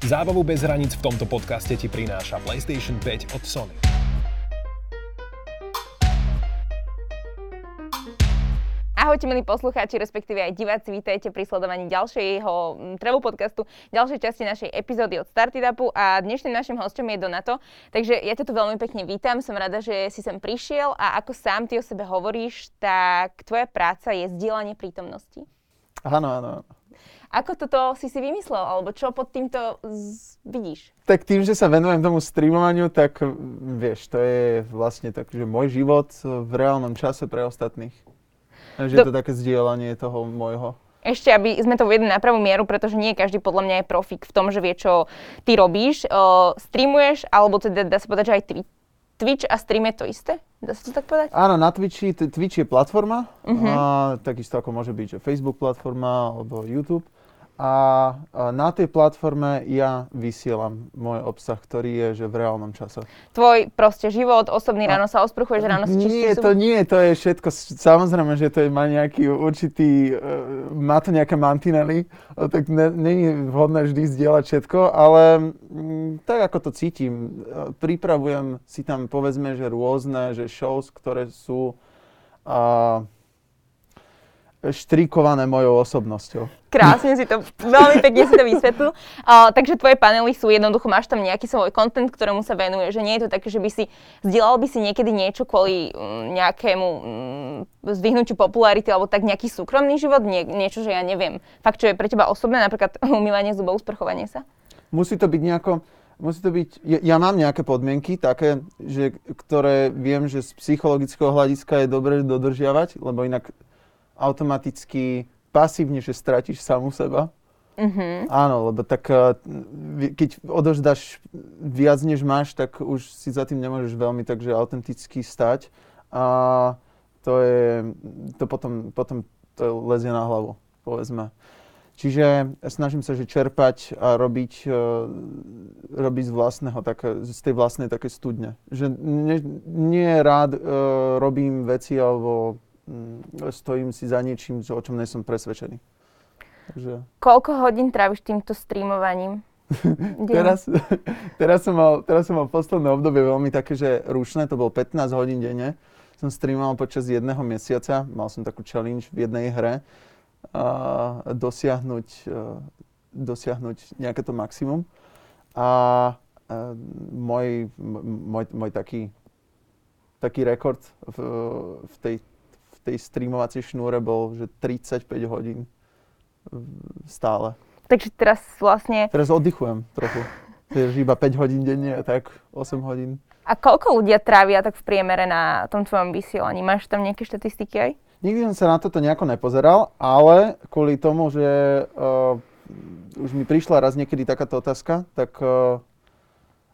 Zábavu bez hraníc v tomto podcaste ti prináša PlayStation 5 od Sony. Ahojte milí poslucháči, respektíve aj diváci, vítajte pri sledovaní ďalšieho mm, travel podcastu, ďalšej časti našej epizódy od Startupu a dnešným našim hostom je Donato. Takže ja ťa tu veľmi pekne vítam, som rada, že si sem prišiel a ako sám ty o sebe hovoríš, tak tvoja práca je zdieľanie prítomnosti. Áno, áno, áno. Ako toto si si vymyslel, alebo čo pod týmto z... vidíš? Tak tým, že sa venujem tomu streamovaniu, tak mm, vieš, to je vlastne tak, že môj život v reálnom čase pre ostatných. Takže je Do- to také zdieľanie toho môjho. Ešte, aby sme to uvedli na pravú mieru, pretože nie každý podľa mňa je profik v tom, že vie, čo ty robíš. Uh, streamuješ, alebo teda dá sa povedať, že aj twi- Twitch a stream je to isté? Dá sa to tak povedať? Áno, na Twitchi, t- Twitch je platforma, Mhm. a takisto ako môže byť že Facebook platforma alebo YouTube. A, na tej platforme ja vysielam môj obsah, ktorý je že v reálnom čase. Tvoj proste život, osobný, A- ráno sa osprchuješ, ráno si Nie, čistíš to zuby. nie, to je všetko, samozrejme, že to je, má nejaký určitý, uh, má to nejaké mantinely, tak ne- není vhodné vždy zdieľať všetko, ale mm, tak ako to cítim, uh, pripravujem si tam povedzme, že rôzne, že shows, ktoré sú uh, štrikované mojou osobnosťou. Krásne si to, veľmi pekne si to vysvetlil. Uh, takže tvoje panely sú jednoducho, máš tam nejaký svoj content, ktorému sa venuje, že nie je to také, že by si, zdieľal by si niekedy niečo kvôli mm, nejakému mm, zdvihnutiu popularity alebo tak nejaký súkromný život, nie, niečo, že ja neviem. Fakt, čo je pre teba osobné, napríklad umývanie zubov, sprchovanie sa? Musí to byť nejako, musí to byť, ja, ja mám nejaké podmienky také, že, ktoré viem, že z psychologického hľadiska je dobre dodržiavať, lebo inak automaticky pasívne, že stratíš samu seba. Mhm. Áno, lebo tak eh, keď odovzdáš viac, než máš, tak už si za tým nemôžeš veľmi takže autenticky stať. A to je, to potom, potom to lezie na hlavu, povedzme. Čiže snažím sa, že čerpať a robiť, eh, robiť z vlastného, také, z tej vlastnej také studne. Že ne, nie rád eh, robím veci alebo stojím si za niečím, o čom nie som presvedčený. Takže... Koľko hodín tráviš týmto streamovaním? Teraz, teraz, som mal, teraz som mal posledné obdobie veľmi také, že rušné, to bolo 15 hodín denne. Som streamoval počas jedného mesiaca, mal som takú challenge v jednej hre a dosiahnuť, eh, dosiahnuť nejaké to maximum. A eh, môj, môj, môj taký, taký rekord v, v, tej, tej streamovacej šnúre bol, že 35 hodín stále. Takže teraz vlastne, Teraz oddychujem trochu. Takže iba 5 hodín denne, tak 8 hodín. a koľko ľudia trávia tak v priemere na tom tvojom vysielaní? Máš tam nejaké štatistiky aj? Nikdy som sa na toto nejako nepozeral, ale kvôli tomu, že uh, už mi prišla raz niekedy takáto otázka, tak uh,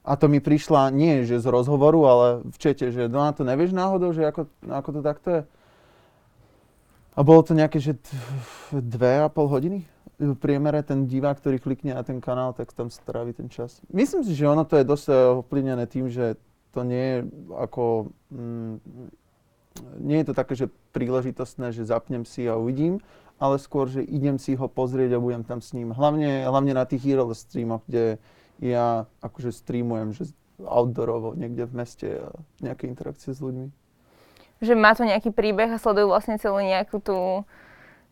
a to mi prišla nie že z rozhovoru, ale v čete, že no na to nevieš náhodou, že ako, ako to takto je. A bolo to nejaké, že dve a pol hodiny? V priemere ten divák, ktorý klikne na ten kanál, tak tam strávi ten čas. Myslím si, že ono to je dosť eh, ovplyvnené tým, že to nie je ako... Mm, nie je to také, že príležitostné, že zapnem si a uvidím, ale skôr, že idem si ho pozrieť a budem tam s ním. Hlavne, hlavne na tých hero streamoch, kde ja akože streamujem, že outdoorovo niekde v meste a nejaké interakcie s ľuďmi. Že má to nejaký príbeh a sledujú vlastne celú nejakú tú,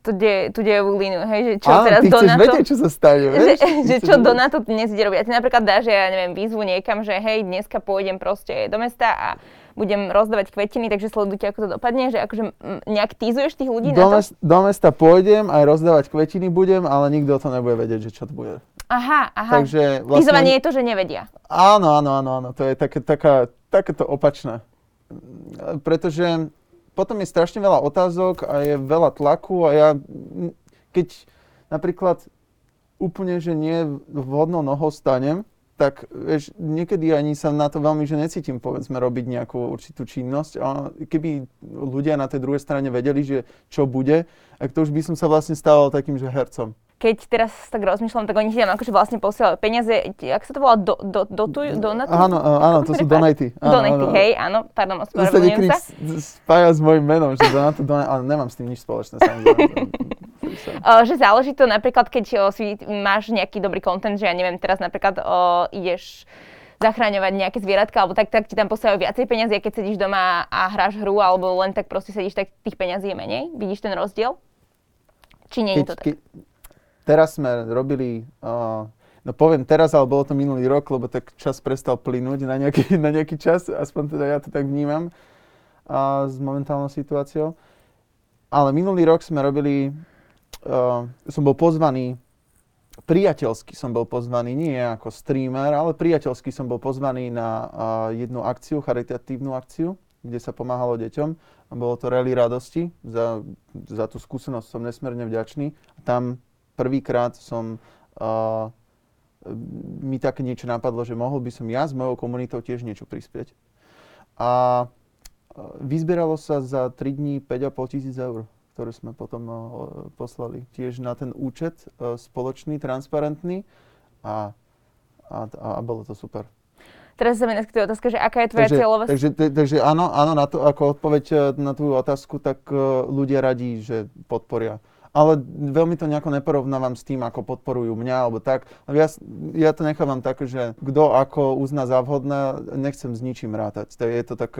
tú, de, tú dejovú líniu, hej? Že čo Áno, teraz ty Donato... vedieť, čo sa stane, že, vieš? Že chceš čo. Donato dnes ide robiť. A ty napríklad dáš, že ja neviem, výzvu niekam, že hej, dneska pôjdem proste do mesta a budem rozdávať kvetiny, takže sledujte, ako to dopadne, že akože nejak týzuješ tých ľudí Do, na to? mes- do mesta pôjdem, aj rozdávať kvetiny budem, ale nikto to nebude vedieť, že čo to bude. Aha, aha. Takže Týzovanie je to, že nevedia. Áno, áno, áno, áno. To je také, taká, takéto opačné. Pretože potom je strašne veľa otázok a je veľa tlaku a ja, keď napríklad úplne, že nie vhodnou nohou stanem, tak vieš, niekedy ani sa na to veľmi, že necítim, povedzme, robiť nejakú určitú činnosť. A keby ľudia na tej druhej strane vedeli, že čo bude, tak to už by som sa vlastne stával takým, že hercom. Keď teraz tak rozmýšľam, tak oni ti tam akože vlastne posielajú peniaze, jak sa to volá, do, do, dotujú, donatujú? Áno, áno, to sú donaty. Donaty, hej, áno, pardon, ospravedlňujem sa. spája s mojim menom, že Donato Donat, ale nemám s tým nič spoločné. Uh, že záleží to napríklad, keď uh, si máš nejaký dobrý content, že ja neviem, teraz napríklad uh, ideš zachráňovať nejaké zvieratka, alebo tak, tak ti tam posielajú viacej peniazy, keď sedíš doma a hráš hru, alebo len tak proste sedíš, tak tých peňazí je menej. Vidíš ten rozdiel? Či nie je to tak? Keď, teraz sme robili, uh, no poviem teraz, ale bolo to minulý rok, lebo tak čas prestal plynúť na nejaký, na nejaký čas, aspoň teda ja to tak vnímam uh, s momentálnou situáciou. Ale minulý rok sme robili, uh, som bol pozvaný priateľsky som bol pozvaný, nie ako streamer, ale priateľsky som bol pozvaný na uh, jednu akciu, charitatívnu akciu, kde sa pomáhalo deťom. A bolo to rally radosti. Za, za tú skúsenosť som nesmierne vďačný. Tam prvýkrát som uh, mi také niečo napadlo, že mohol by som ja s mojou komunitou tiež niečo prispieť. A vyzbieralo sa za 3 dní 5,5 tisíc eur ktoré sme potom uh, poslali tiež na ten účet uh, spoločný, transparentný a, a, a bolo to super. Teraz sa mi naskytuje otázka, že aká je tvoja takže, cieľová... Takže, takže áno, áno, na to, ako odpoveď e, na tvoju otázku, tak uh, ľudia radí, že podporia ale veľmi to nejako neporovnávam s tým, ako podporujú mňa alebo tak. Ja, ja to nechávam tak, že kto ako uzná za vhodné, nechcem s ničím rátať. To je to tak,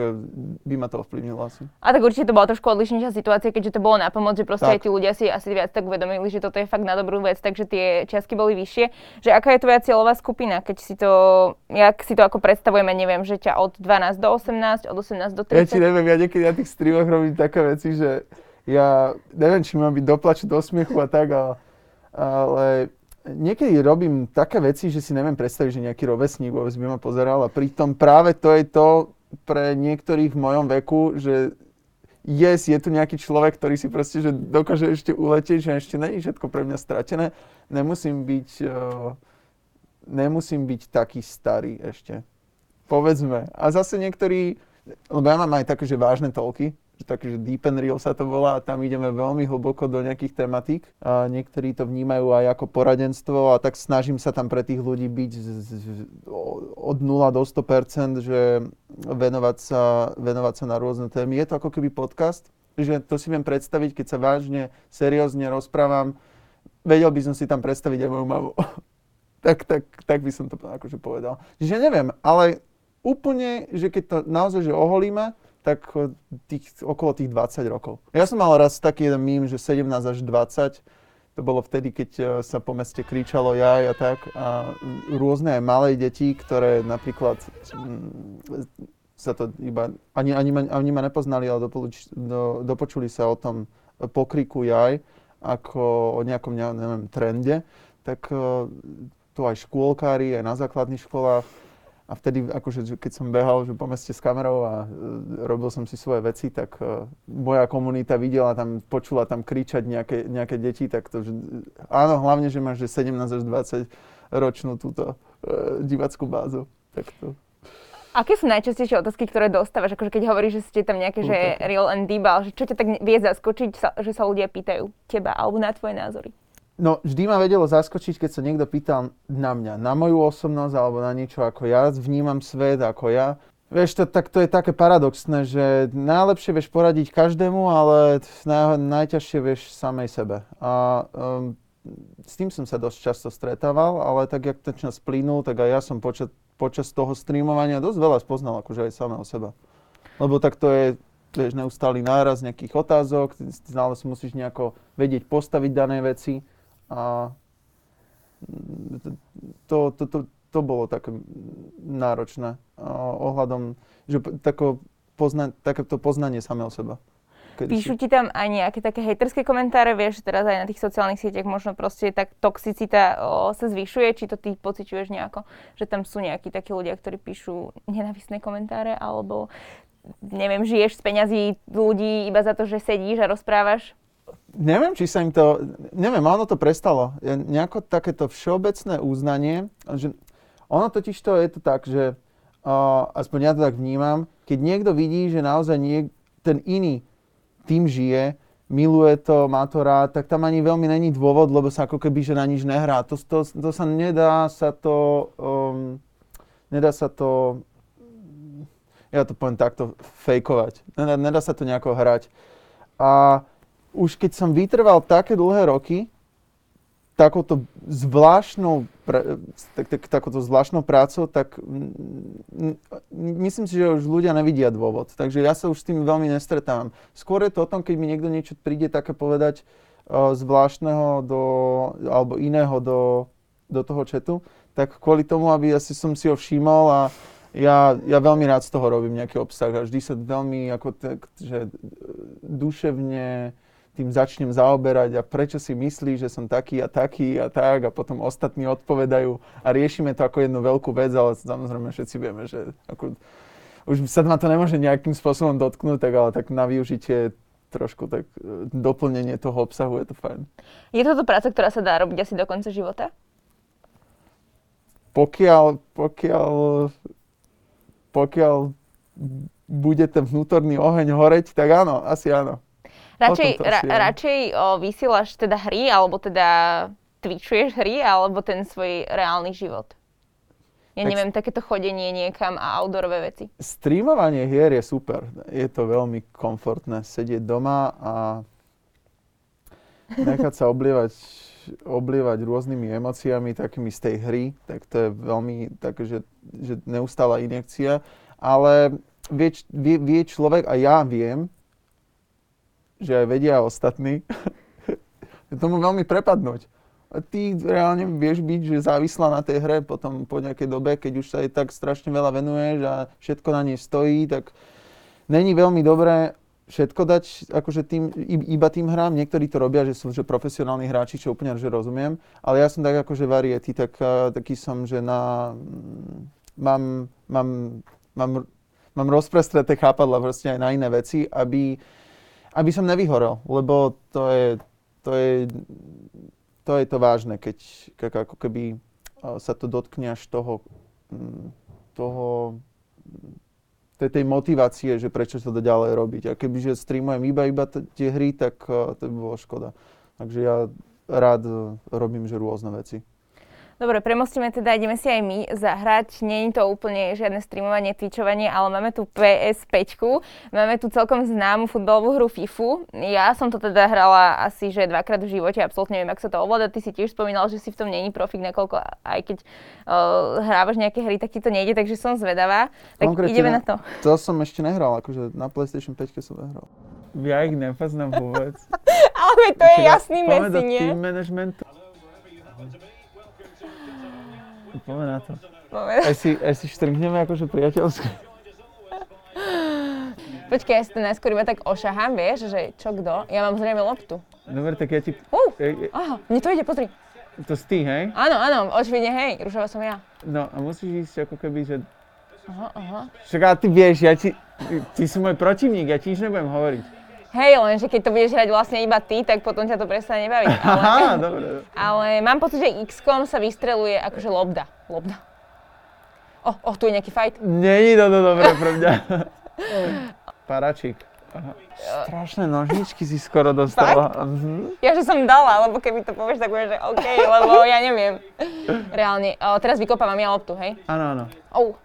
by ma to ovplyvnilo asi. A tak určite to bola trošku odlišnejšia situácia, keďže to bolo na pomoc, že proste tak. aj tí ľudia si asi viac tak uvedomili, že toto je fakt na dobrú vec, takže tie čiastky boli vyššie. Že aká je tvoja cieľová skupina, keď si to, jak si to ako predstavujeme, neviem, že ťa od 12 do 18, od 18 do 30? Ja ti neviem, ja niekedy na tých streamoch robím také veci, že ja neviem, či mám byť doplaču do smiechu a tak, ale, ale niekedy robím také veci, že si neviem predstaviť, že nejaký rovesník vôbec by ma pozeral a pritom práve to je to pre niektorých v mojom veku, že yes, je tu nejaký človek, ktorý si proste, že dokáže ešte uletieť, že ešte není všetko pre mňa stratené. Nemusím byť, uh, nemusím byť taký starý ešte. Povedzme. A zase niektorí, lebo ja mám aj také, že vážne toľky, taký, že Deep and Real sa to volá a tam ideme veľmi hlboko do nejakých tematík. A niektorí to vnímajú aj ako poradenstvo a tak snažím sa tam pre tých ľudí byť z, z, od 0 do 100%, že venovať sa, venovať sa na rôzne témy. Je to ako keby podcast, že to si viem predstaviť, keď sa vážne, seriózne rozprávam. Vedel by som si tam predstaviť aj moju mamu. tak, tak, tak by som to akože povedal. Čiže neviem, ale úplne, že keď to naozaj že oholíme, tak eh, tých, okolo tých 20 rokov. Ja som mal raz taký jeden mím, že 17 až 20, to bolo vtedy, keď eh, sa po meste kričalo jaj a tak. A rôzne aj malé deti, ktoré napríklad mm, sa to iba, ani, ani, ma, ani ma nepoznali, ale dopočuli, do, dopočuli sa o tom pokriku jaj, ako o nejakom, neviem, trende, tak eh, to aj škôlkári, aj na základných školách a vtedy, akože, keď som behal že po meste s kamerou a uh, robil som si svoje veci, tak uh, moja komunita videla tam, počula tam kričať nejaké, nejaké deti, tak to, že, áno, hlavne, že máš že 17 až 20 ročnú túto uh, divackú bázu. Tak to. Aké sú najčastejšie otázky, ktoré dostávaš? Akože keď hovoríš, že ste tam nejaké, že real and deep, ale že čo ťa tak vie zaskočiť, že sa ľudia pýtajú teba alebo na tvoje názory? No, vždy ma vedelo zaskočiť, keď sa niekto pýtal na mňa, na moju osobnosť alebo na niečo, ako ja vnímam svet, ako ja. Vieš, to, tak to je také paradoxné, že najlepšie vieš poradiť každému, ale naj, najťažšie vieš samej sebe. A um, s tým som sa dosť často stretával, ale tak, jak ten čas plynul, tak aj ja som počas, počas toho streamovania dosť veľa spoznal akože aj samého seba. Lebo tak to je, vieš, neustály náraz nejakých otázok, stále si musíš nejako vedieť postaviť dané veci a to, to, to, to bolo také náročné ohľadom, že tako pozna, takéto poznanie samého seba. Kedy Píšu ti tam aj nejaké také hejterské komentáre, vieš, teraz aj na tých sociálnych sieťach možno proste tak toxicita o, sa zvyšuje, či to ty pociťuješ nejako, že tam sú nejakí takí ľudia, ktorí píšu nenavisné komentáre, alebo neviem, žiješ z peňazí ľudí iba za to, že sedíš a rozprávaš? Neviem, či sa im to, neviem, ono to prestalo. Je nejako takéto všeobecné uznanie, že ono totiž to je to tak, že uh, aspoň ja to tak vnímam, keď niekto vidí, že naozaj nie, ten iný tým žije, miluje to, má to rád, tak tam ani veľmi není dôvod, lebo sa ako keby, že na nič nehrá. To, to, to sa nedá sa to, um, nedá sa to, ja to poviem takto, fejkovať. Nedá, nedá sa to nejako hrať. A už keď som vytrval také dlhé roky, takouto zvláštnou, tak, tak, takouto zvláštnou prácou, tak myslím si, že už ľudia nevidia dôvod. Takže ja sa už s tým veľmi nestretávam. Skôr je to o tom, keď mi niekto niečo príde také povedať uh, zvláštneho do, alebo iného do, do toho četu, tak kvôli tomu, aby asi som si ho všimol a ja, ja veľmi rád z toho robím nejaký obsah a vždy sa veľmi ako tak, že duševne tým začnem zaoberať a prečo si myslí, že som taký a taký a tak a potom ostatní odpovedajú a riešime to ako jednu veľkú vec, ale samozrejme všetci vieme, že ako, už sa ma to nemôže nejakým spôsobom dotknúť, tak ale tak na využitie trošku tak e, doplnenie toho obsahu je to fajn. Je toto práca, ktorá sa dá robiť asi do konca života? Pokiaľ, pokiaľ, pokiaľ bude ten vnútorný oheň horeť, tak áno, asi áno. Radšej, ra, radšej o, vysielaš teda hry, alebo teda twitchuješ hry, alebo ten svoj reálny život? Ja tak neviem, takéto chodenie niekam a outdoorové veci. Streamovanie hier je super. Je to veľmi komfortné sedieť doma a nechať sa oblievať, oblievať rôznymi emóciami takými z tej hry, tak to je veľmi také, že, že neustála injekcia. Ale vie, vie, vie človek, a ja viem, že aj vedia ostatní, tomu veľmi prepadnúť. A ty reálne vieš byť, že závislá na tej hre potom po nejakej dobe, keď už sa jej tak strašne veľa venuješ a všetko na nej stojí, tak není veľmi dobré všetko dať akože tým, iba tým hrám. Niektorí to robia, že sú že profesionálni hráči, čo úplne že rozumiem, ale ja som tak akože variety, tak, taký som, že na, mám, mám, mám, mám rozprestreté chápadla proste aj na iné veci, aby aby som nevyhorel, lebo to je, to je, to je to vážne, keď, ako keby sa to dotkne až toho, mm, toho tej, tej motivácie, že prečo sa to ďalej robiť. A kebyže streamujem iba, iba t- tie hry, tak uh, to by bolo škoda. Takže ja rád uh, robím že rôzne veci. Dobre, premostíme teda, ideme si aj my zahrať. Nie je to úplne žiadne streamovanie, twitchovanie, ale máme tu PS5, máme tu celkom známu futbalovú hru FIFU. Ja som to teda hrala asi že dvakrát v živote, absolútne neviem, ako sa to ovláda. Ty si tiež spomínal, že si v tom není profik, nakoľko aj keď uh, hrávaš nejaké hry, tak ti to nejde, takže som zvedavá. Tak Konkrétne, ideme na to. To som ešte nehral, akože na PlayStation 5 som nehral. Ja ich nepoznám vôbec. ale to je jasný mesi, nie? Team management. Poďme na to. Aj si, aj si štrngneme akože priateľské. Počkaj, ja si to najskôr iba tak ošahám, vieš, že čo kto. Ja mám zrejme loptu. Dobre, tak ja ti... Uh, ja, ja... Aha, mne to ide, pozri. To si ty, hej? Áno, áno, očividne, hej, rušová som ja. No a musíš ísť ako keby, že... Aha, aha. Však ale ty vieš, ja ti... Ty si môj protivník, ja ti nič nebudem hovoriť. Hej, lenže keď to budeš hrať vlastne iba ty, tak potom ťa to prestane nebaviť. Ale, Aha, dobre. Ale mám pocit, že X-kom sa vystreluje akože lobda. Lobda. Oh, oh, tu je nejaký fight. Není to dobré pre mňa. Paračík. Strašné nožničky si skoro dostala. Mhm. Ja, že som dala, lebo keby to povieš, tak budeš, že OK, lebo ja neviem. Reálne. O, teraz vykopávam ja loptu, hej? Áno, áno. Oh.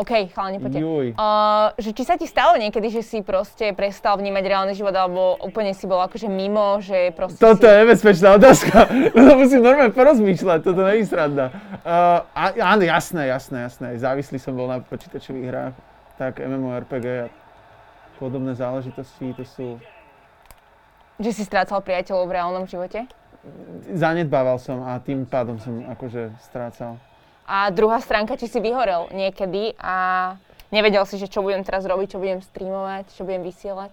OK, chalani, poďte. Uh, že či sa ti stalo niekedy, že si proste prestal vnímať reálny život, alebo úplne si bol akože mimo, že proste Toto si... je nebezpečná otázka. to musím normálne porozmýšľať, toto nie je sranda. Uh, áno, jasné, jasné, jasné. Závislý som bol na počítačových hrách, tak MMORPG a podobné záležitosti, to sú... Že si strácal priateľov v reálnom živote? Zanedbával som a tým pádom som akože strácal. A druhá stránka, či si vyhorel niekedy a nevedel si, že čo budem teraz robiť, čo budem streamovať, čo budem vysielať?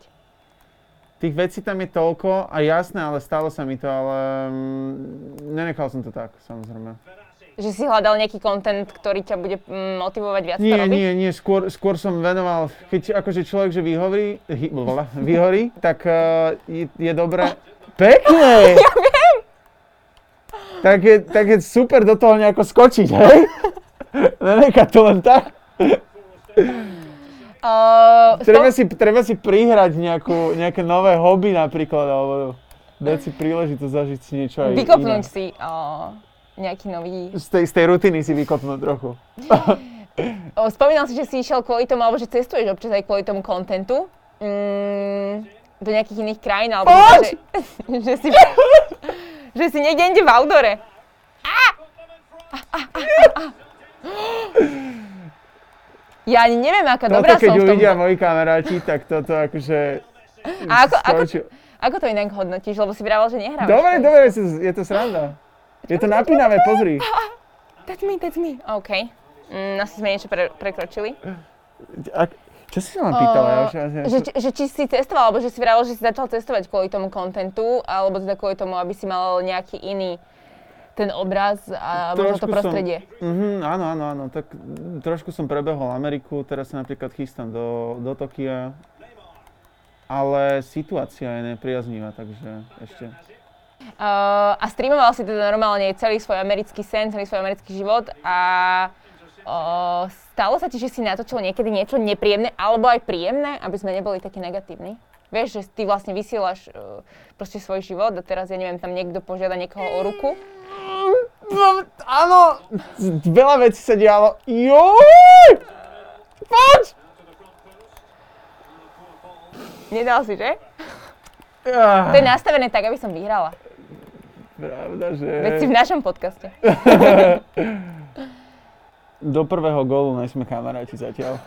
Tých vecí tam je toľko a jasné, ale stalo sa mi to, ale mm, nenechal som to tak, samozrejme. Že si hľadal nejaký kontent, ktorý ťa bude mm, motivovať viac nie, to robiť? Nie, nie, skôr, skôr som venoval, keď akože človek, že vyhorí, vyhorí, tak uh, je, je dobré... Oh. Tak je, tak je super do toho nejako skočiť, hej? Nenechať to len tak. Uh, treba, si, treba si prihrať nejakú, nejaké nové hobby napríklad, alebo dať si príležitosť zažiť si niečo aj Vykopnúť iné. si uh, nejaký nový... Z tej, z tej rutiny si vykopnúť trochu. Spomínal si, že si išiel kvôli tomu, alebo že cestuješ občas aj kvôli tomu kontentu. Mm, do nejakých iných krajín, alebo že, že, si, že si niekde inde v outdoore. Ja ani neviem, aká Toto dobrá keď som v tom. uvidia moji kamaráti, tak toto akože... A ako, ako, ako to inak hodnotíš? Lebo si vravel, že nehrávaš. Dobre, dobre, je to, je to sranda. Je to napínavé, pozri. That's me, that's me. OK. Mm, asi sme niečo pre, prekročili. Ak, čo si sa ma pýtala? Už, ja, ja, že, že či si cestoval, alebo že si vravel, že si začal cestovať kvôli tomu kontentu, alebo teda kvôli tomu, aby si mal nejaký iný ten obraz a možno to Trošku som- prostredie. Mhm, áno, áno, áno. Tak mm, trošku som prebehol Ameriku, teraz sa napríklad chystám do, do Tokia. Ale situácia je nepriaznivá, takže ešte. Uh, a streamoval si teda normálne celý svoj americký sen, celý svoj americký život a uh, stalo sa ti, že si natočil niekedy niečo nepríjemné alebo aj príjemné, aby sme neboli takí negatívni? Vieš, že ty vlastne vysielaš uh, proste svoj život a teraz, ja neviem, tam niekto požiada niekoho o ruku. No, áno, veľa vecí sa dialo. Joj! Poď! Nedal si, že? Ah, To je nastavené tak, aby som vyhrala. Pravda, že... Veď si v našom podcaste. Do prvého gólu nie sme kamaráti zatiaľ.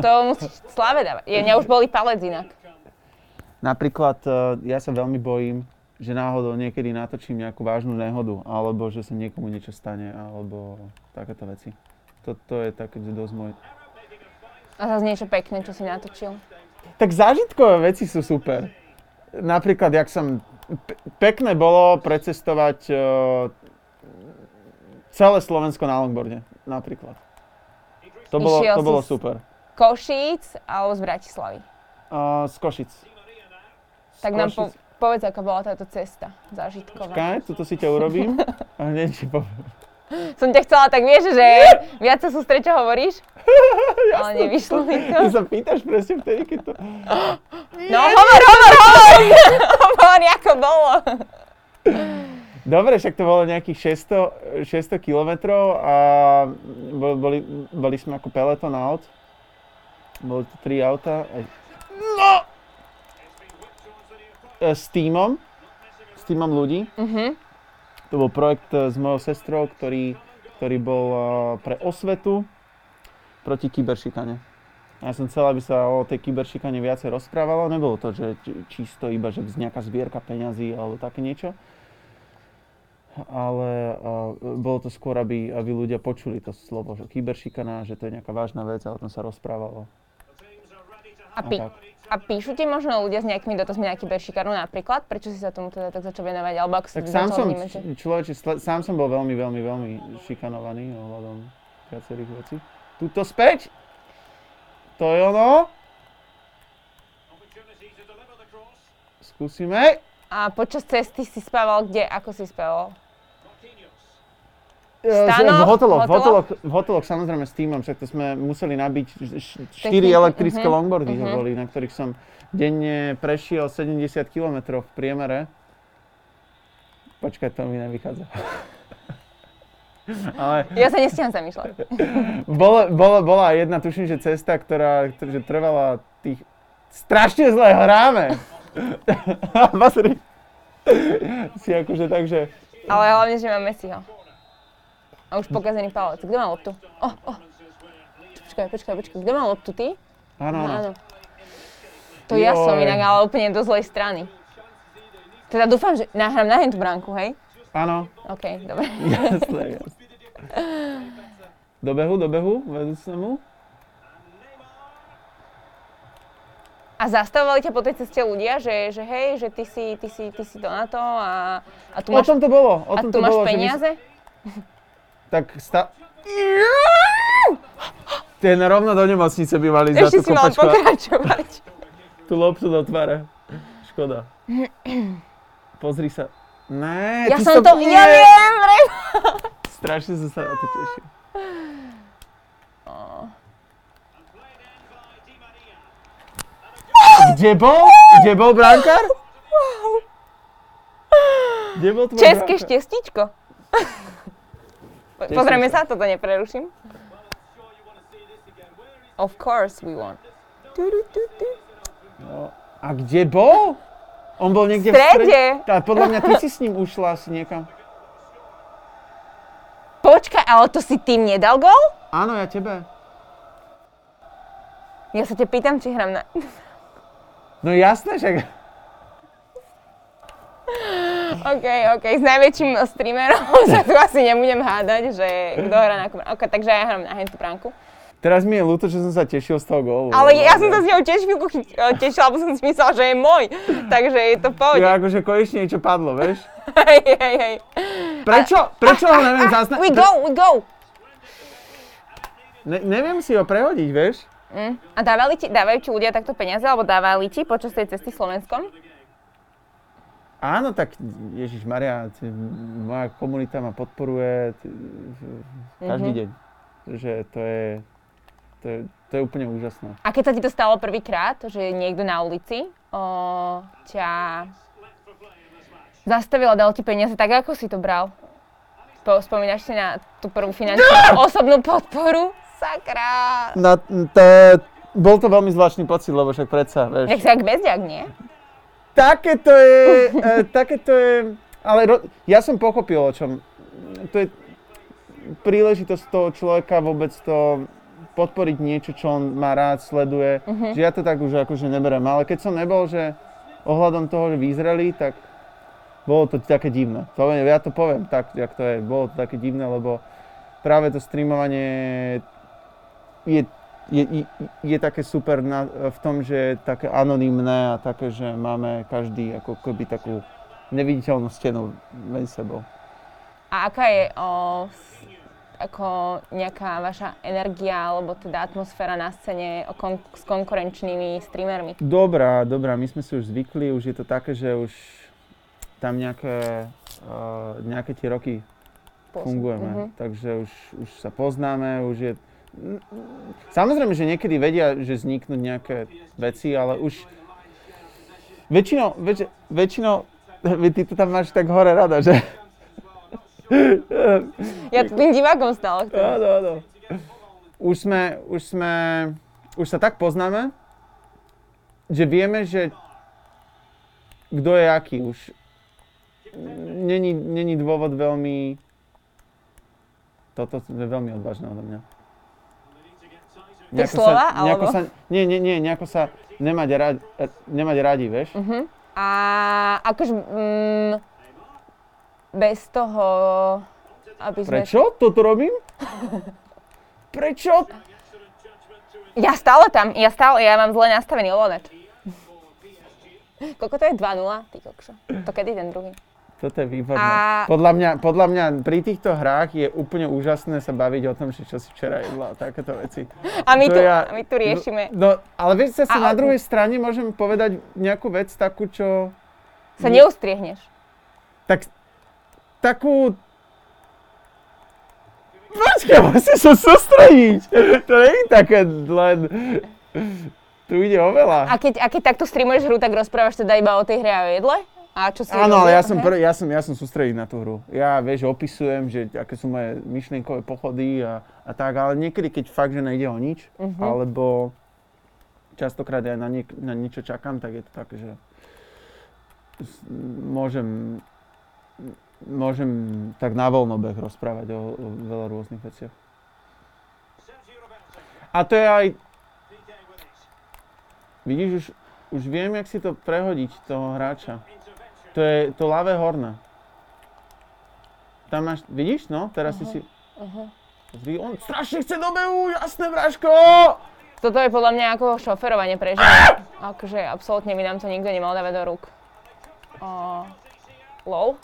To musíš sláve dávať. Je, mňa už boli palec inak. Napríklad eh, ja sa veľmi bojím, že náhodou niekedy natočím nejakú vážnu nehodu, alebo že sa niekomu niečo stane, alebo takéto veci. Toto je také dosť môj... A zase niečo pekné, čo si natočil. Tak zážitkové veci sú super. Napríklad, jak som... Pe- pekné bolo precestovať eh, celé Slovensko na longboarde, napríklad. To bolo, Išiel to bolo super. Košíc alebo z Bratislavy. Uh, z Košic. Z Tak nám po, Košic. povedz, aká bola táto cesta zážitková. Počkaj, tuto si ťa urobím a hneď ti poviem. Som ťa chcela, tak vieš, že viac sa sústre, čo hovoríš? Ale nevyšlo mi Ty to. sa pýtaš presne vtedy, keď to... No hovor, hovor, hovor! hovor, ako bolo. Dobre, však to bolo nejakých 600, 600 kilometrov a bol- boli, boli sme ako peloton aut. Boli to tri auta. Aj- No! E, S týmom, s týmom ľudí. Mhm. To bol projekt e, s mojou sestrou, ktorý, ktorý bol e, pre osvetu proti kyberšikane. Ja som chcel, aby sa o tej kyberšikane viacej rozprávalo. Nebolo to, že či- čisto iba, že nejaká zbierka peňazí alebo také niečo. Ale uh, bolo to skôr, aby, aby ľudia počuli to slovo, že kyberšikana, že to je nejaká vážna vec a o tom sa rozprávalo. A, pí- tak. a píšu ti možno ľudia s nejakými dotazmi na kyberšikanu napríklad? Prečo si sa tomu teda tak začal venovať? Alebo ako Tak sám som, vnímať, č- človeče, sám som bol veľmi, veľmi, veľmi šikanovaný ohľadom viacerých vecí. Tuto späť! To je ono. Skúsime. A počas cesty si spával kde? Ako si spával? E, Stanoch? V hoteloch, v Hoteloch? v hoteloch samozrejme s týmom, však to sme museli nabiť 4 Techniky, elektrické mhm, longboardy mhm. boli, na ktorých som denne prešiel 70 km v priemere. Počkaj, to mi nevychádza. Ale Ja sa nestíham zamýšľať. Bolo, bolo, bola jedna, tuším, že cesta, ktorá, že trvala tých... Strašne zle hráme! Pozri. si akože tak, že... Ale hlavne, že mám Messiho. A už pokazený palec. Kto má loptu? Oh, oh. Počkaj, počkaj, počkaj. Kto má loptu, ty? Áno, áno. Áno. To ja som Joj. inak, ale úplne do zlej strany. Teda dúfam, že nahrám na tú bránku, hej? Áno, OK, dobre. jasné, jasné. Do behu, do behu, vedúcemu. A zastavovali ťa po tej ceste ľudia, že, že hej, že ty si, ty si, ty si to na to a, a tu O máš, tom to bolo, o a tom tu to máš bolo, že my- peniaze? tak sta... Ten rovno do nemocnice by mali za Ešte tú si mal a pokračovať. tú loptu do tváre. Škoda. Pozri sa. Né, Ja ty som to, ja Nie. viem, vrem. Strašne som sa na to tešil. Kde bol? Kde bol brankár? Kde bol tvoj České brankár? štestičko. Po- Pozrieme sa, toto nepreruším. Of course we won. No, a kde bol? On bol niekde V strede. Tá, podľa mňa ty si s ním ušla asi niekam. Počkaj, ale to si tým nedal gol? Áno, ja tebe. Ja sa ťa pýtam, či hram na... No jasné, že... OK, OK, s najväčším streamerom sa tu asi nebudem hádať, že kto hrá na akom... OK, takže ja hram na hentú bránku. Teraz mi je ľúto, že som sa tešil z toho gólu. Ale ja som sa z neho tiež chvíľku e, tešila, lebo som si myslela, že je môj. Takže je to pohode. Ja akože konečne niečo padlo, vieš? Hej, hej, hej. Prečo? Prečo ho neviem zasna... We go, we go. Ne, neviem si ho prehodiť, vieš? Mm. A dávali ti, dávajú ti ľudia takto peniaze, alebo dávali ti počas tej cesty Slovenskom? Áno, tak Ježiš Maria, moja komunita ma podporuje t- každý Mhm. deň. Že to je, to je, to je úplne úžasné. A keď sa ti to stalo prvýkrát, že niekto na ulici o, ťa zastavil a dal ti peniaze, tak ako si to bral? Po, spomínaš si na tú prvú finančnú osobnú podporu? Sakra! Na, to, bol to veľmi zvláštny pocit, lebo však predsa, vieš. Jak si jak bezďak, nie? Také to je, e, také to je, ale ro, ja som pochopil o čom. To je príležitosť toho človeka vôbec to podporiť niečo, čo on má rád, sleduje. Že ja to tak už akože neberem. Ale keď som nebol, že ohľadom toho, že v Izraeli, tak bolo to také divné. To, ja to poviem tak, jak to je. Bolo to také divné, lebo práve to streamovanie je, je, je, je také super na, v tom, že je také anonymné a také, že máme každý ako keby takú neviditeľnú stenu medzi sebou. A aká je o, ako nejaká vaša energia alebo teda atmosféra na scéne kon- s konkurenčnými streamermi? Dobrá, dobrá, my sme si už zvykli, už je to také, že už tam nejaké, uh, nejaké tie roky Pôsob- fungujeme, Mhm. takže už, už sa poznáme, už je... Samozrejme, že niekedy vedia, že vzniknú nejaké veci, ale už väčšinou, väč, väčšinou, ty to tam máš tak hore rada, že? Ja tým divákom stále chcem. Áno, áno. Už sme, už sme, už sa tak poznáme, že vieme, že kto je aký už. Není, není dôvod veľmi... Toto je veľmi odvážne odo mňa. Tie slova, sa, alebo? sa, nie, nie, nie, nejako sa nemať, radi, nemať radi, vieš? Mhm. A akože mm, bez toho, aby sme... Prečo toto robím? Prečo? Ja stále tam, ja stále, ja mám zle nastavený ovládač. Koľko to je? 2-0? Ty kokšo. To kedy ten druhý? Toto je výborné. A- Podľa, mňa, podľa mňa pri týchto hrách je úplne úžasné sa baviť o tom, že čo si včera jedla a takéto veci. A my To tu, ja- a my tu riešime. No, ale vieš, zase A- na druhej strane môžem povedať nejakú vec takú, čo... Sa neustriehneš. Tak, takú... Počkaj, musím sa sústrediť. To nie je také len... Tu ide o veľa. A keď, a keď takto streamuješ hru, tak rozprávaš teda iba o tej hre a o jedle? A čo si Áno, ale ja som, Hej? pr- ja som, ja som sústredí na tú hru. Ja, vieš, opisujem, že aké sú moje myšlienkové pochody a, a tak, ale niekedy, keď fakt, že nejde o nič, Mhm. alebo častokrát aj na, niek- na niečo čakám, tak je to také, že môžem, môžem tak na voľnobeh rozprávať o, o veľa rôznych veciach. A to je aj... Vidíš, už, už viem, jak si to prehodiť, toho hráča. To je to ľavé horné. Tam máš, vidíš, no, teraz si si... Pozri, on strašne chce do behu, jasné, Vraško! Toto je podľa mňa ako šoferovanie pre ženy. Akože absolútne by nám to nikto nemal dávať do rúk. O, low?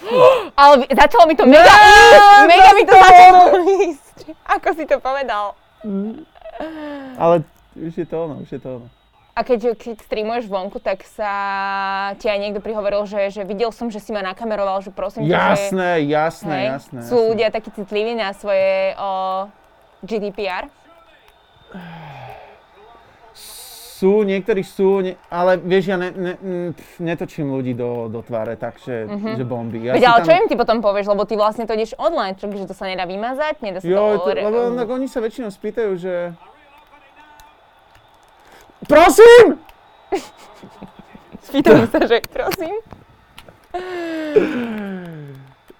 Ale začalo mi to mega ísť! Mega mi to začalo ísť! Ako si to povedal? Ale už je to ono, už je to ono. A keď, keď streamuješ vonku, tak sa ti aj niekto prihovoril, že, že videl som, že si ma nakameroval, že prosím ťa, že... Jasné, jasné, Hej, jasné. sú jasné. ľudia takí citliví na svoje o, GDPR? Sú, niektorí sú, ne, ale vieš, ja ne, ne, pf, netočím ľudí do, do tváre, takže že bomby. Ja Veď ale tam- čo im ty potom povieš, lebo ty vlastne to ideš online, čo, že to sa nedá vymazať, nedá sa Jo, to... lebo tak oni sa väčšinou spýtajú, že Prosím! Spýtam sa, že prosím.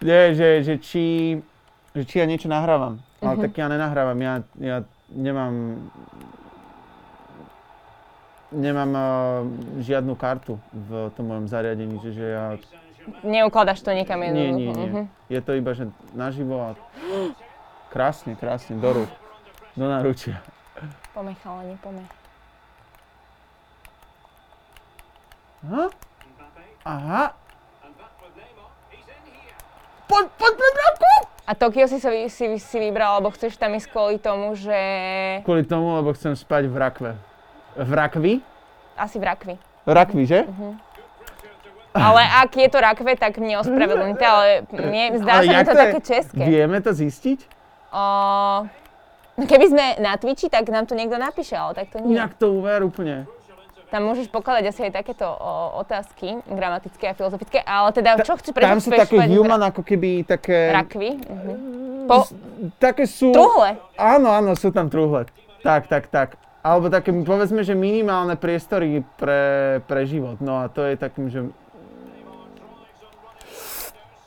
Nie, že, že či, že či ja niečo nahrávam. Ale Mhm. tak ja nenahrávam, ja, ja nemám nemám uh, žiadnu kartu v tom mojom zariadení, čiže ja... Neukladaš to nikam Nie, jednoducho. nie, nie. Mhm. Je to iba, že naživo a krásne, krásne, do rúk, do naručia. Pomej chalani, pomej. Aha. Aha. Poď, poď, poď, bratku! A Tokio si, si, si vybral, alebo chceš tam ísť kvôli tomu, že... Kvôli tomu, lebo chcem spať v rakve. V rakvi? Asi v rakvi. V rakvi, že? Ale ak je to rakve, tak mne ospravedlňte, ale mne, zdá Ale sa mi jak to je? také české. Vieme to zistiť? O, keby sme na Twitchi, tak nám to niekto napíše, ale tak to nie. Inak to uver úplne. Tam môžeš pokladať asi aj takéto o, otázky, gramatické a filozofické, ale teda čo chceš, prečo Tam sú také human, ako keby také... rakvi? Mhm. Po, Také sú... truhle. Áno, áno, sú tam truhle. Tak, tak, tak. Alebo také, povedzme, že minimálne priestory pre, pre život. No a to je takým, že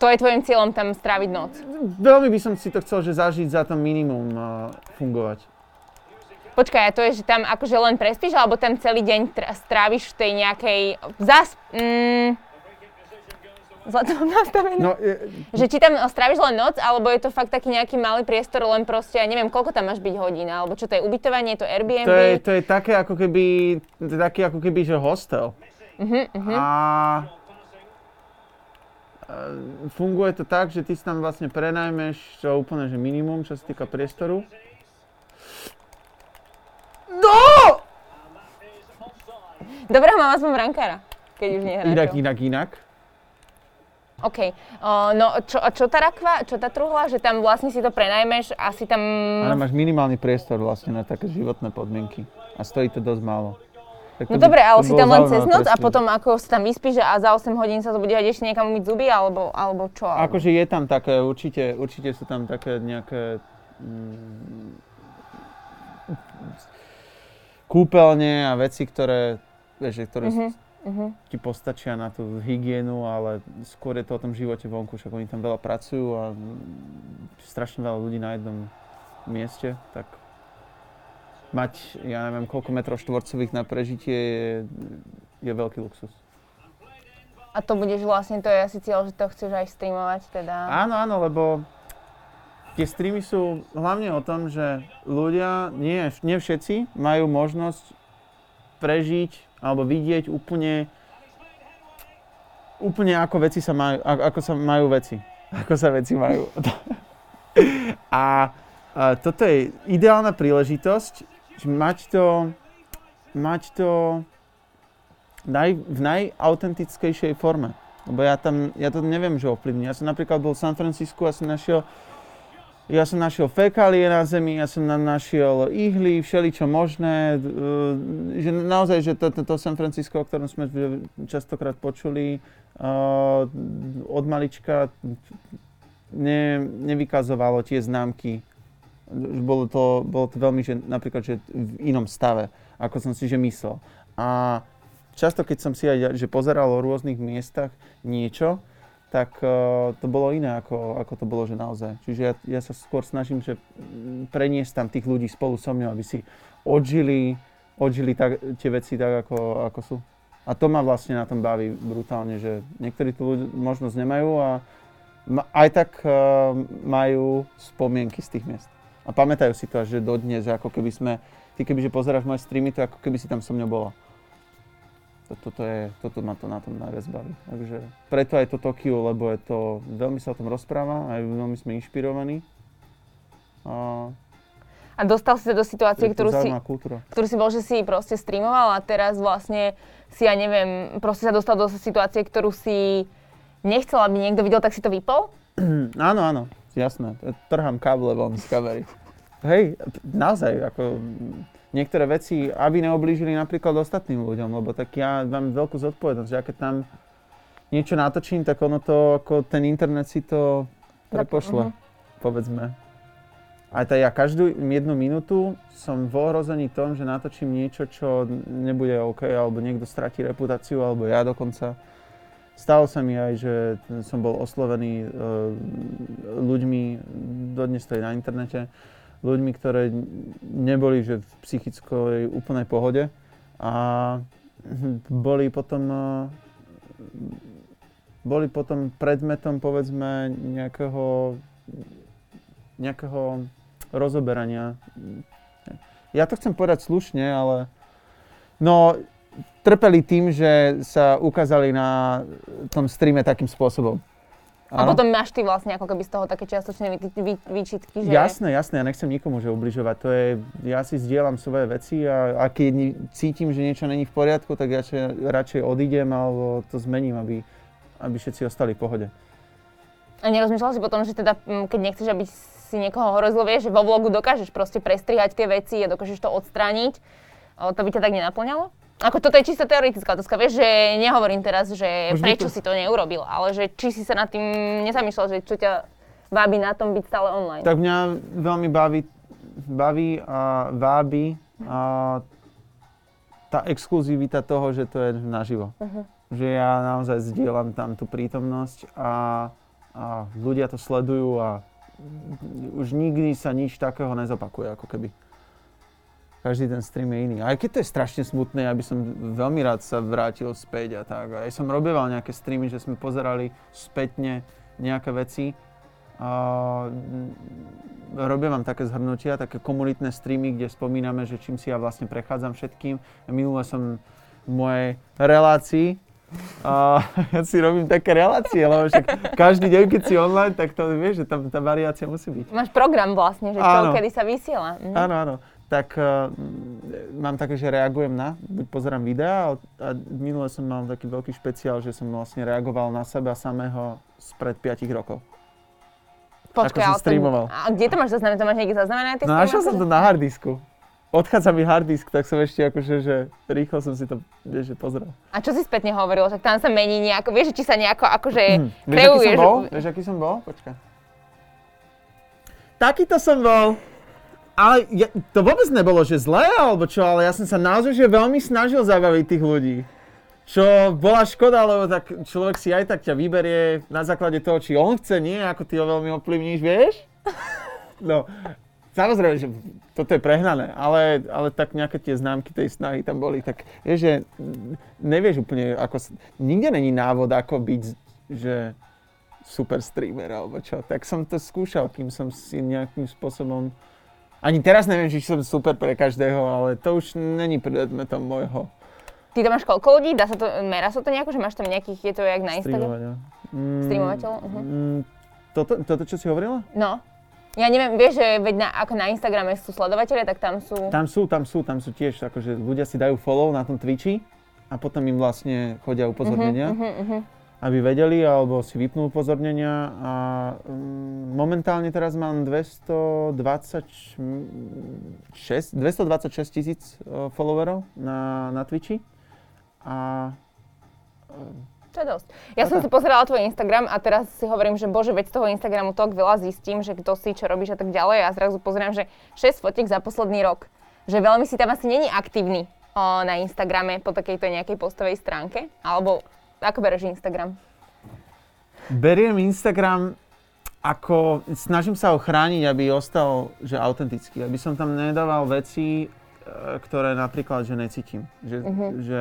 To je tvojim cieľom tam stráviť noc. veľmi by som si to chcel, že zažiť za to minimum uh, fungovať. Počkaj, a to je, že tam akože len prespíš, alebo tam celý deň tr- stráviš v tej nejakej... Zas... Mm, zle to mám nastavené. No, e, Že či tam stráviš len noc, alebo je to fakt taký nejaký malý priestor, len proste, ja neviem, koľko tam máš byť hodín, alebo čo to je ubytovanie, je to Airbnb? to, je, to je také ako keby, to je taký ako keby, že hostel. Mhm, mhm. A e, funguje to tak, že ty si tam vlastne prenajmeš čo úplne, že minimum, čo sa týka priestoru. No! Dobre, mám aspoň brankára, keď už nie Inak, inak, inak. OK. Uh, no, čo, čo tá rakva, čo tá truhla, že tam vlastne si to prenajmeš a si tam... Ale máš minimálny priestor vlastne na také životné podmienky. A stojí to dosť málo. Tak No by- dobre, ale si tam len cez noc a potom ako sa tam vyspíš a za 8 hodín sa to bude hať ešte niekam umyť zuby, alebo, alebo čo? Alebo... Akože je tam také, určite, určite sú tam také nejaké mm, kúpeľne a veci, ktoré, vieš, ktoré Mhm, mhm. ti postačia na tú hygienu, ale skôr je to o tom živote vonku, však oni tam veľa pracujú a strašne veľa ľudí na jednom mieste, tak mať, ja neviem, koľko metrov štvorcových na prežitie je, je veľký luxus. A to budeš vlastne, to je asi cieľ, že to chceš aj streamovať teda. Áno, áno, lebo tie streamy sú hlavne o tom, že ľudia, nie, nie všetci, majú možnosť prežiť alebo vidieť úplne, úplne ako veci sa majú, ako, sa majú veci. Ako sa veci majú. A, a toto je ideálna príležitosť, že mať to, mať to naj, v najautentickejšej forme. Lebo ja tam, ja to neviem, že ovplyvní. Ja som napríklad bol v San Francisku, ja som našiel, ja som našiel fekálie na zemi, ja som na, našiel ihly, všeličo možné, e, že naozaj, že to, to, to San Francisco, o ktorom sme častokrát počuli, uh, od malička ne, nevykazovalo tie známky. Bolo to, bolo to veľmi, že napríklad, že v inom stave, ako som si že myslel. A často, keď som si aj že pozeral o rôznych miestach niečo, tak uh, to bolo iné, ako, ako to bolo, že naozaj. Čiže ja, ja sa skôr snažím, že mm, preniesť tam tých ľudí spolu so mnou, aby si odžili, odžili tak, tie veci tak, ako, ako sú. A to ma vlastne na tom baví brutálne, že niektorí tu ľudí možnosť nemajú a ma, aj tak uh, majú spomienky z tých miest. A pamätajú si to až že dodnes, ako keby sme, ty kebyže pozeráš moje streamy, to ako keby si tam so mnou bola. To, toto, je, toto ma to na tom najviac baví. Takže preto aj to Tokio, lebo je to, veľmi sa o tom rozpráva, aj veľmi sme inšpirovaní. A A dostal si sa do situácie, ktorú si, kultúra. ktorú si bol, že si proste streamoval a teraz vlastne si, ja neviem, proste sa dostal do situácie, ktorú si nechcel, aby niekto videl, tak si to vypol? Áno, áno, jasné. Trhám káble von z kamery. Hej, naozaj, ako niektoré veci, aby neoblížili napríklad ostatným ľuďom, lebo tak ja mám veľkú zodpovednosť, že ja keď tam niečo natočím, tak ono to, ako ten internet si to prepošle, Mhm. povedzme. A tá ja každú jednu minútu som v ohrození tom, že natočím niečo, čo nebude OK, alebo niekto stratí reputáciu, alebo ja dokonca. Stalo sa mi aj, že som bol oslovený uh, ľuďmi, dodnes to je na internete, ľuďmi, ktoré neboli že v psychickej úplnej pohode a boli potom, uh, boli potom predmetom povedzme nejakého, nejakého rozoberania. Ja to chcem povedať slušne, ale no trpeli tým, že sa ukázali na tom streame takým spôsobom. A potom máš ty vlastne ako keby z toho také čiastočné vy, vy, výčitky, že... Jasné, jasné, ja nechcem nikomu že ubližovať, to je, ja si zdieľam svoje veci a, a keď cítim, že niečo není v poriadku, tak ja radšej odídem alebo to zmením, aby, aby všetci ostali v pohode. A nerozmýšľal si potom, že teda, keď nechceš, aby si niekoho hrozilo, vieš, že vo vlogu dokážeš proste prestrihať tie veci a dokážeš to odstrániť. To by ťa tak nenaplňalo? Ako toto je čisto teoretická otázka, vieš, že nehovorím teraz, že Už prečo to... si to neurobil, ale že či si sa nad tým nezamýšľal, že čo ťa vábi na tom byť stále online. Tak mňa veľmi baví, baví a vábi a tá exkluzivita toho, že to je naživo. Uh-huh. Že ja naozaj zdieľam tam tú prítomnosť a, a ľudia to sledujú a už nikdy sa nič takého nezopakuje, ako keby. Každý ten stream je iný. Aj keď to je strašne smutné, aby som veľmi rád sa vrátil späť a tak. Aj som robieval nejaké streamy, že sme pozerali spätne nejaké veci. A robím vám také zhrnutia, také komunitné streamy, kde spomíname, že čím si ja vlastne prechádzam všetkým. Minule som v mojej relácii a ja si robím také relácie, lebo však každý deň, keď si online, tak to vieš, že tam tá variácia musí byť. Máš program vlastne, že čo, kedy sa vysiela. Mhm. Áno, áno. Tak uh, mám také, že reagujem na, buď pozerám videa a minule som mal taký veľký špeciál, že som vlastne reagoval na seba samého spred 5 rokov. Počkaj, Ako som streamoval. A kde to máš zaznamenať? To máš niekde zaznamenané? No, našiel som to na hardisku odchádza mi hard disk, tak som ešte akože, že rýchlo som si to, vieš, že pozrel. A čo si spätne hovoril? Tak tam sa mení nejako, vieš, či sa nejako akože hm. Vieš, aký som bol? Vieš, aký som bol? Počkaj. Takýto som bol. Ale ja, to vôbec nebolo, že zlé alebo čo, ale ja som sa naozaj že veľmi snažil zabaviť tých ľudí. Čo bola škoda, lebo tak človek si aj tak ťa vyberie na základe toho, či on chce, nie ako ty ho veľmi ovplyvníš, vieš? No, Samozrejme, že toto je prehnané, ale, ale tak nejaké tie známky tej snahy tam boli, tak vieš, že nevieš úplne, ako, nikde není návod, ako byť, že super streamer alebo čo. Tak som to skúšal, kým som si nejakým spôsobom, ani teraz neviem, či som super pre každého, ale to už není predmetom môjho. Ty tam máš koľko ľudí? Dá sa to, merá sa to nejako, že máš tam nejakých, je to jak na Instagram? Streamovateľ. Uh-huh. Mm, toto, toto, čo si hovorila? No. Ja neviem, vieš, že veď na, ako na Instagrame sú sledovateľe, tak tam sú... Tam sú, tam sú, tam sú tiež, akože ľudia si dajú follow na tom Twitchi a potom im vlastne chodia upozornenia, uh-huh, uh-huh, aby vedeli, alebo si vypnú upozornenia a um, momentálne teraz mám 226, 226 tisíc uh, followerov na, na Twitchi a uh, to je dosť. Ja som si pozerala tvoj Instagram a teraz si hovorím, že bože, veď z toho Instagramu tak veľa zistím, že kto si, čo robíš a tak ďalej a zrazu pozerám, že 6 fotiek za posledný rok. Že veľmi si tam asi není aktívny o, na Instagrame po takejto nejakej postovej stránke? Alebo ako bereš Instagram? Beriem Instagram ako, snažím sa ho chrániť, aby ostal, že autentický, aby som tam nedával veci, E, ktoré napríklad, že necítim. Že, uh-huh. že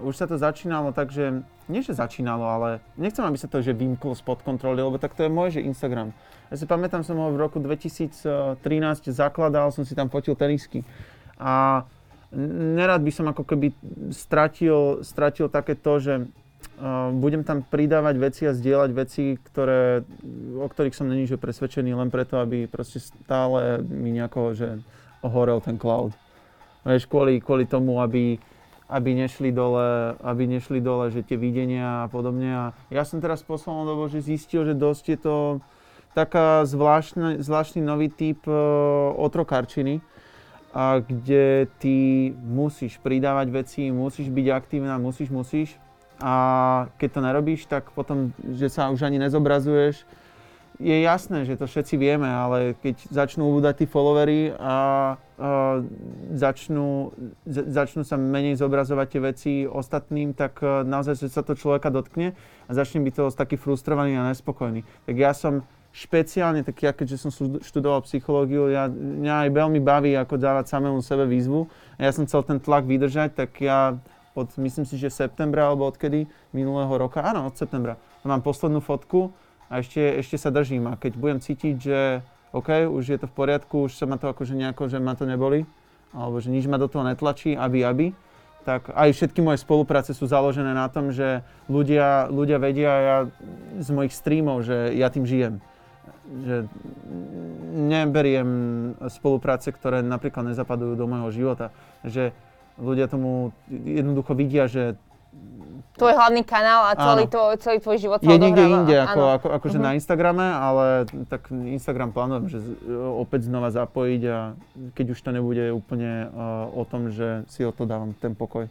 už sa to začínalo tak, že nie že začínalo, ale nechcem, aby sa to že vymklo spod kontroly, lebo tak to je môj, že Instagram. Ja si pamätám, som ho v roku 2013 zakladal, som si tam fotil tenisky. A nerad by som ako keby stratil, stratil také to, že budem tam pridávať veci a zdieľať veci, ktoré, o ktorých som není presvedčený len preto, aby proste stále mi nejako, že ohorel ten cloud. Vieš, kvôli, kvôli tomu, aby, aby, nešli dole, aby nešli dole, že tie videnia a podobne. A ja som teraz poslednou dobu, že zistil, že dosť je to taká zvláštny, zvláštny nový typ uh, otrokarčiny, a kde ty musíš pridávať veci, musíš byť aktívna, musíš, musíš. A keď to nerobíš, tak potom, že sa už ani nezobrazuješ, je jasné, že to všetci vieme, ale keď začnú ubúdať tí followery a, a začnú, začnú sa menej zobrazovať tie veci ostatným, tak a, naozaj sa to človeka dotkne a začne byť to taký frustrovaný a nespokojný. Tak ja som špeciálne, tak ja keďže som študoval psychológiu, ja, mňa aj veľmi baví ako dávať samému sebe výzvu. A ja som chcel ten tlak vydržať, tak ja od, myslím si, že septembra alebo odkedy minulého roka, áno, od septembra, mám poslednú fotku a ešte, ešte sa držím. A keď budem cítiť, že OK, už je to v poriadku, už sa ma to akože nejako, že ma to neboli, alebo že nič ma do toho netlačí, aby, aby, tak aj všetky moje spolupráce sú založené na tom, že ľudia, ľudia vedia ja z mojich streamov, že ja tým žijem že neberiem spolupráce, ktoré napríklad nezapadujú do môjho života. Že ľudia tomu jednoducho vidia, že tvoj hlavný kanál a celý, tvoj, celý tvoj život sa Je niekde inde ako, ako, akože uh-huh. na Instagrame, ale tak Instagram plánujem, že opäť znova zapojiť a keď už to nebude úplne uh, o tom, že si o to dávam ten pokoj.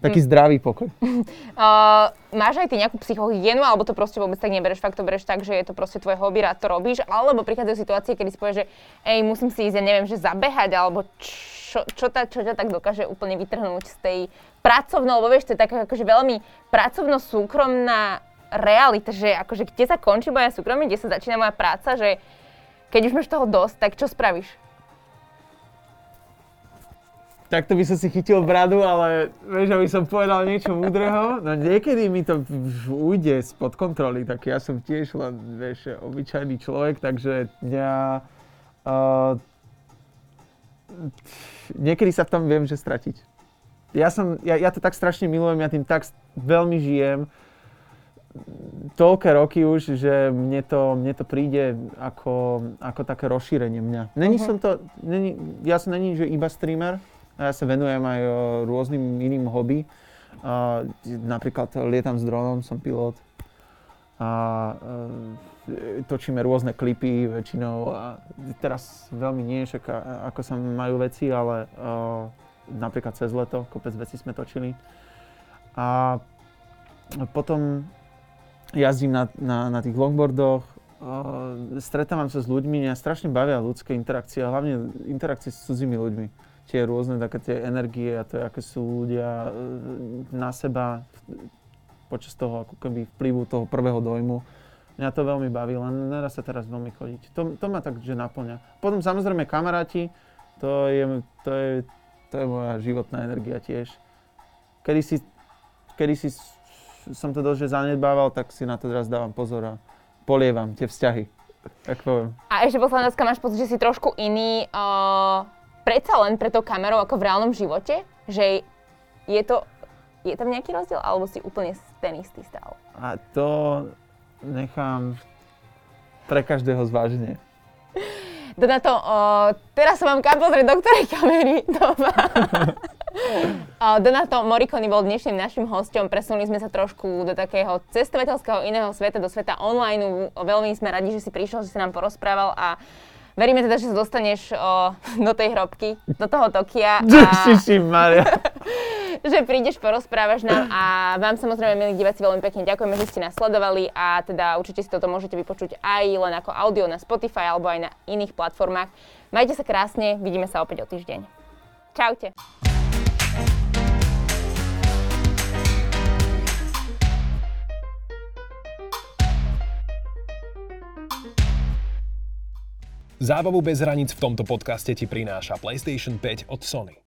Taký hm. zdravý pokoj. Uh, máš aj ty nejakú psychohygienu, alebo to proste vôbec tak nebereš, fakt to bereš tak, že je to proste tvoje hobby, rád to robíš, alebo prichádzajú situácie, kedy si povieš, že ej, musím si ísť, ja neviem, že zabehať, alebo čo, čo, ta, čo tak dokáže úplne vytrhnúť z tej pracovno, lebo vieš, to je taká akože veľmi pracovno-súkromná realita, že akože kde sa končí moja súkromie, kde sa začína moja práca, že keď už máš toho dosť, tak čo spravíš? takto by som si chytil bradu, ale vieš, aby som povedal niečo múdreho, no niekedy mi to ujde spod kontroly, tak ja som tiež len, vieš, obyčajný človek, takže ja uh, niekedy sa v tom viem, že stratiť. Ja, som, ja, ja to tak strašne milujem, ja tým tak veľmi žijem, toľké roky už, že mne to, mne to príde ako, ako také rozšírenie mňa. Není uh-huh. som to, není, ja som není, že iba streamer, ja sa venujem aj rôznym iným hobby. Uh, napríklad lietam s dronom, som pilot. A uh, točíme rôzne klipy väčšinou. A teraz veľmi nie, však ako sa majú veci, ale uh, napríklad cez leto kopec veci sme točili. A potom jazdím na, na, na tých longboardoch, uh, stretávam sa s ľuďmi, mňa strašne bavia ľudské interakcie, a hlavne interakcie s cudzími ľuďmi tie rôzne také tie energie a to, aké sú ľudia e, na seba počas toho ako keby vplyvu toho prvého dojmu. Mňa to veľmi baví, len nedá sa teraz veľmi chodiť. To, to ma tak, že naplňa. Potom samozrejme kamaráti, to je, to je, to je moja životná energia tiež. Kedy si, kedy si som to dosť zanedbával, tak si na to teraz dávam pozor a polievam tie vzťahy. Tak poviem. A ešte posledná máš pocit, že si trošku iný uh predsa len pre tou kamerou ako v reálnom živote, že je to, je tam nejaký rozdiel, alebo si úplne ten istý stále? A to nechám pre každého zvážne. Donato, o, teraz sa mám kam pozrieť, do ktorej kamery to má. Donato Morikony bol dnešným našim hostom. Presunuli sme sa trošku do takého cestovateľského iného sveta, do sveta online. Veľmi sme radi, že si prišiel, že si nám porozprával a Veríme teda, že sa dostaneš o, do tej hrobky, do toho Tokia. A, že prídeš, porozprávaš nám a vám samozrejme, milí diváci, veľmi pekne ďakujeme, že ste nás sledovali a teda určite si toto môžete vypočuť aj len ako audio na Spotify alebo aj na iných platformách. Majte sa krásne, vidíme sa opäť o týždeň. Čaute. Zábavu bez hraníc v tomto podcaste ti prináša PlayStation 5 od Sony.